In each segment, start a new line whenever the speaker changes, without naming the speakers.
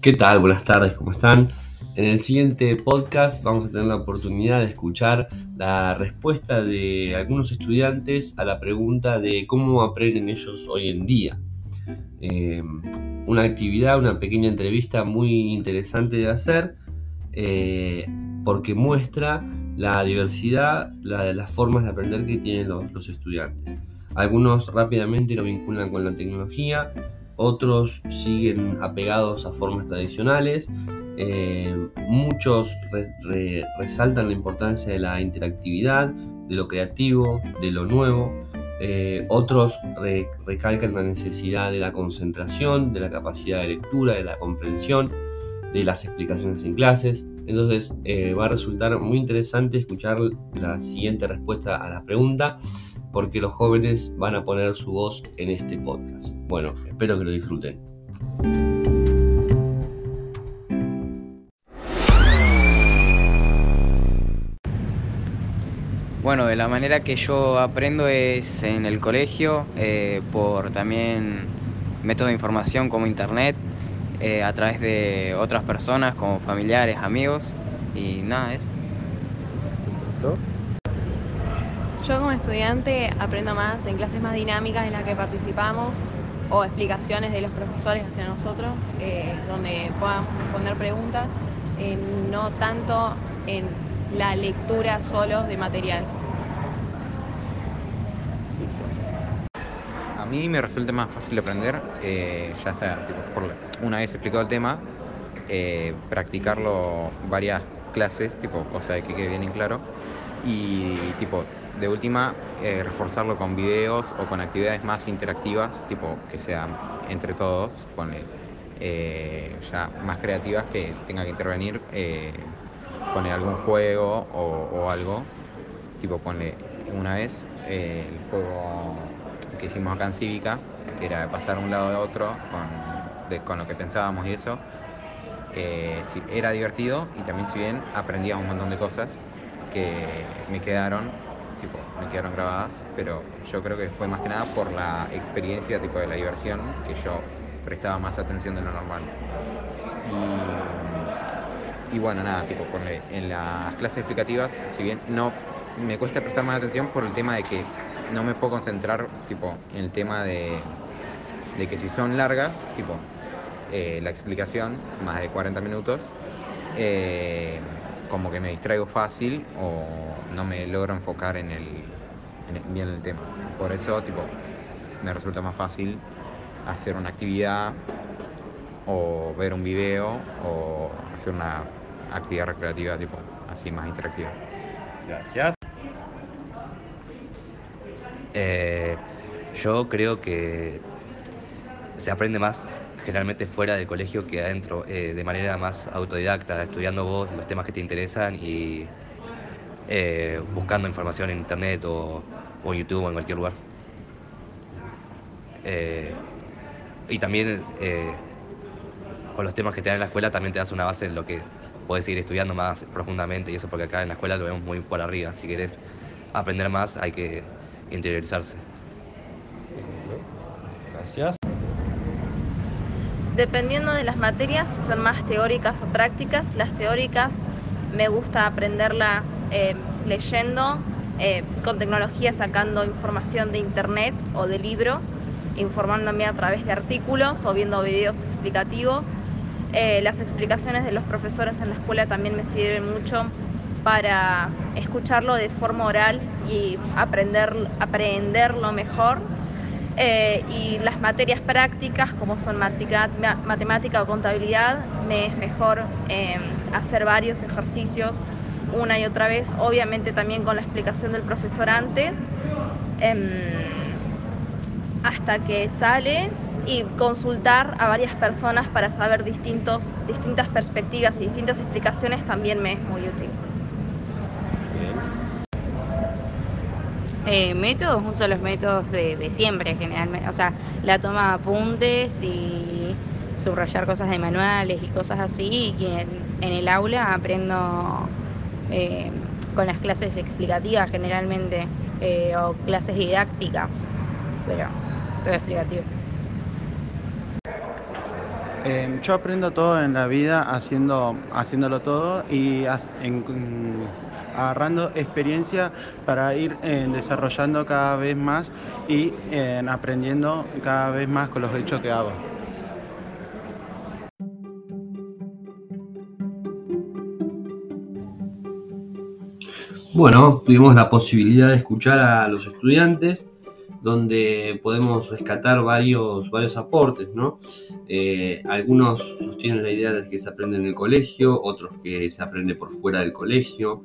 ¿Qué tal? Buenas tardes, ¿cómo están? En el siguiente podcast vamos a tener la oportunidad de escuchar la respuesta de algunos estudiantes a la pregunta de cómo aprenden ellos hoy en día. Eh, una actividad, una pequeña entrevista muy interesante de hacer eh, porque muestra la diversidad, la, las formas de aprender que tienen los estudiantes. Algunos rápidamente lo vinculan con la tecnología, otros siguen apegados a formas tradicionales, eh, muchos resaltan la importancia de la interactividad, de lo creativo, de lo nuevo, eh, otros recalcan la necesidad de la concentración, de la capacidad de lectura, de la comprensión, de las explicaciones en clases. Entonces eh, va a resultar muy interesante escuchar la siguiente respuesta a la pregunta porque los jóvenes van a poner su voz en este podcast. Bueno, espero que lo disfruten.
Bueno, de la manera que yo aprendo es en el colegio, eh, por también métodos de información como internet, eh, a través de otras personas como familiares, amigos y nada, eso.
Yo como estudiante aprendo más en clases más dinámicas en las que participamos o explicaciones de los profesores hacia nosotros, eh, donde podamos responder preguntas, eh, no tanto en la lectura solo de material.
A mí me resulta más fácil aprender, eh, ya sea, tipo, una vez explicado el tema, practicarlo varias clases, tipo, cosa de que quede bien en claro, y tipo, de última, eh, reforzarlo con videos o con actividades más interactivas, tipo que sean entre todos, ponle eh, ya más creativas que tenga que intervenir, eh, pone algún juego o, algo, tipo ponle una vez el juego que hicimos acá en Cívica, que era de pasar de un lado a otro con, con lo que pensábamos y eso, era divertido y también si bien aprendías un montón de cosas que me quedaron tipo, me quedaron grabadas, pero yo creo que fue más que nada por la experiencia tipo de la diversión que yo prestaba más atención de lo normal. Y, bueno, nada, tipo, en las clases explicativas, si bien no me cuesta prestar más atención por el tema de que no me puedo concentrar tipo en el tema de, de que si son largas, tipo eh, la explicación, más de 40 minutos, eh, como que me distraigo fácil o no me logro enfocar en el, bien el tema. Por eso, tipo, me resulta más fácil hacer una actividad o ver un video o hacer una actividad recreativa, tipo, así más interactiva.
Gracias.
Eh, yo creo que se aprende más generalmente fuera del colegio que adentro, eh, de manera más autodidacta, estudiando vos los temas que te interesan y eh, buscando información en internet o, en YouTube o en cualquier lugar. Eh, y también con los temas que te dan en la escuela también te das una base en lo que puedes seguir estudiando más profundamente y eso porque acá en la escuela lo vemos muy por arriba. Si querés aprender más hay que interiorizarse.
Gracias.
Dependiendo de las materias, si son más teóricas o prácticas, las teóricas me gusta aprenderlas eh, leyendo, eh, con tecnología sacando información de internet o de libros, informándome a través de artículos o viendo videos explicativos. Eh, las explicaciones de los profesores en la escuela también me sirven mucho para escucharlo de forma oral y aprender, aprenderlo mejor eh, y las materias prácticas, como son matemática o contabilidad, me es mejor em, hacer varios ejercicios una y otra vez, obviamente también con la explicación del profesor antes, em, hasta que sale y consultar a varias personas para saber distintos, distintas perspectivas y distintas explicaciones también me es muy útil.
Eh, métodos uso los métodos de, siempre generalmente, o sea, la toma de apuntes y subrayar cosas de manuales y cosas así, y en, el aula aprendo eh, con las clases explicativas generalmente, eh, o clases didácticas, pero todo explicativo.
Eh, yo aprendo todo en la vida haciendo, haciéndolo todo y en- en- agarrando experiencia para ir eh, desarrollando cada vez más y eh, aprendiendo cada vez más con los hechos que hago.
Bueno, tuvimos la posibilidad de escuchar a los estudiantes, donde podemos rescatar varios, varios aportes, ¿no? Eh, algunos sostienen la idea de que se aprende en el colegio, otros que se aprende por fuera del colegio.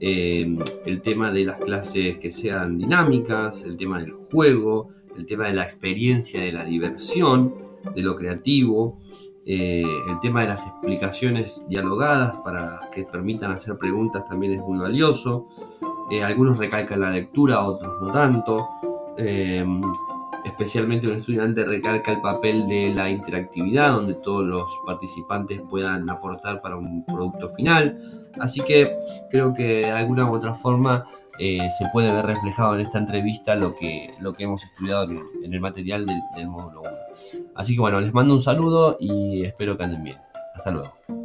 Eh, el tema de las clases que sean dinámicas, el tema del juego, el tema de la experiencia, de la diversión, de lo creativo, eh, el tema de las explicaciones dialogadas para que permitan hacer preguntas también es muy valioso. Eh, algunos recalcan la lectura, otros no tanto. Especialmente un estudiante recalca el papel de la interactividad, donde todos los participantes puedan aportar para un producto final. Así que creo que de alguna u otra forma eh, se puede ver reflejado en esta entrevista lo que, lo que hemos estudiado en, en el material del, del módulo 1. Así que bueno, les mando un saludo y espero que anden bien. Hasta luego.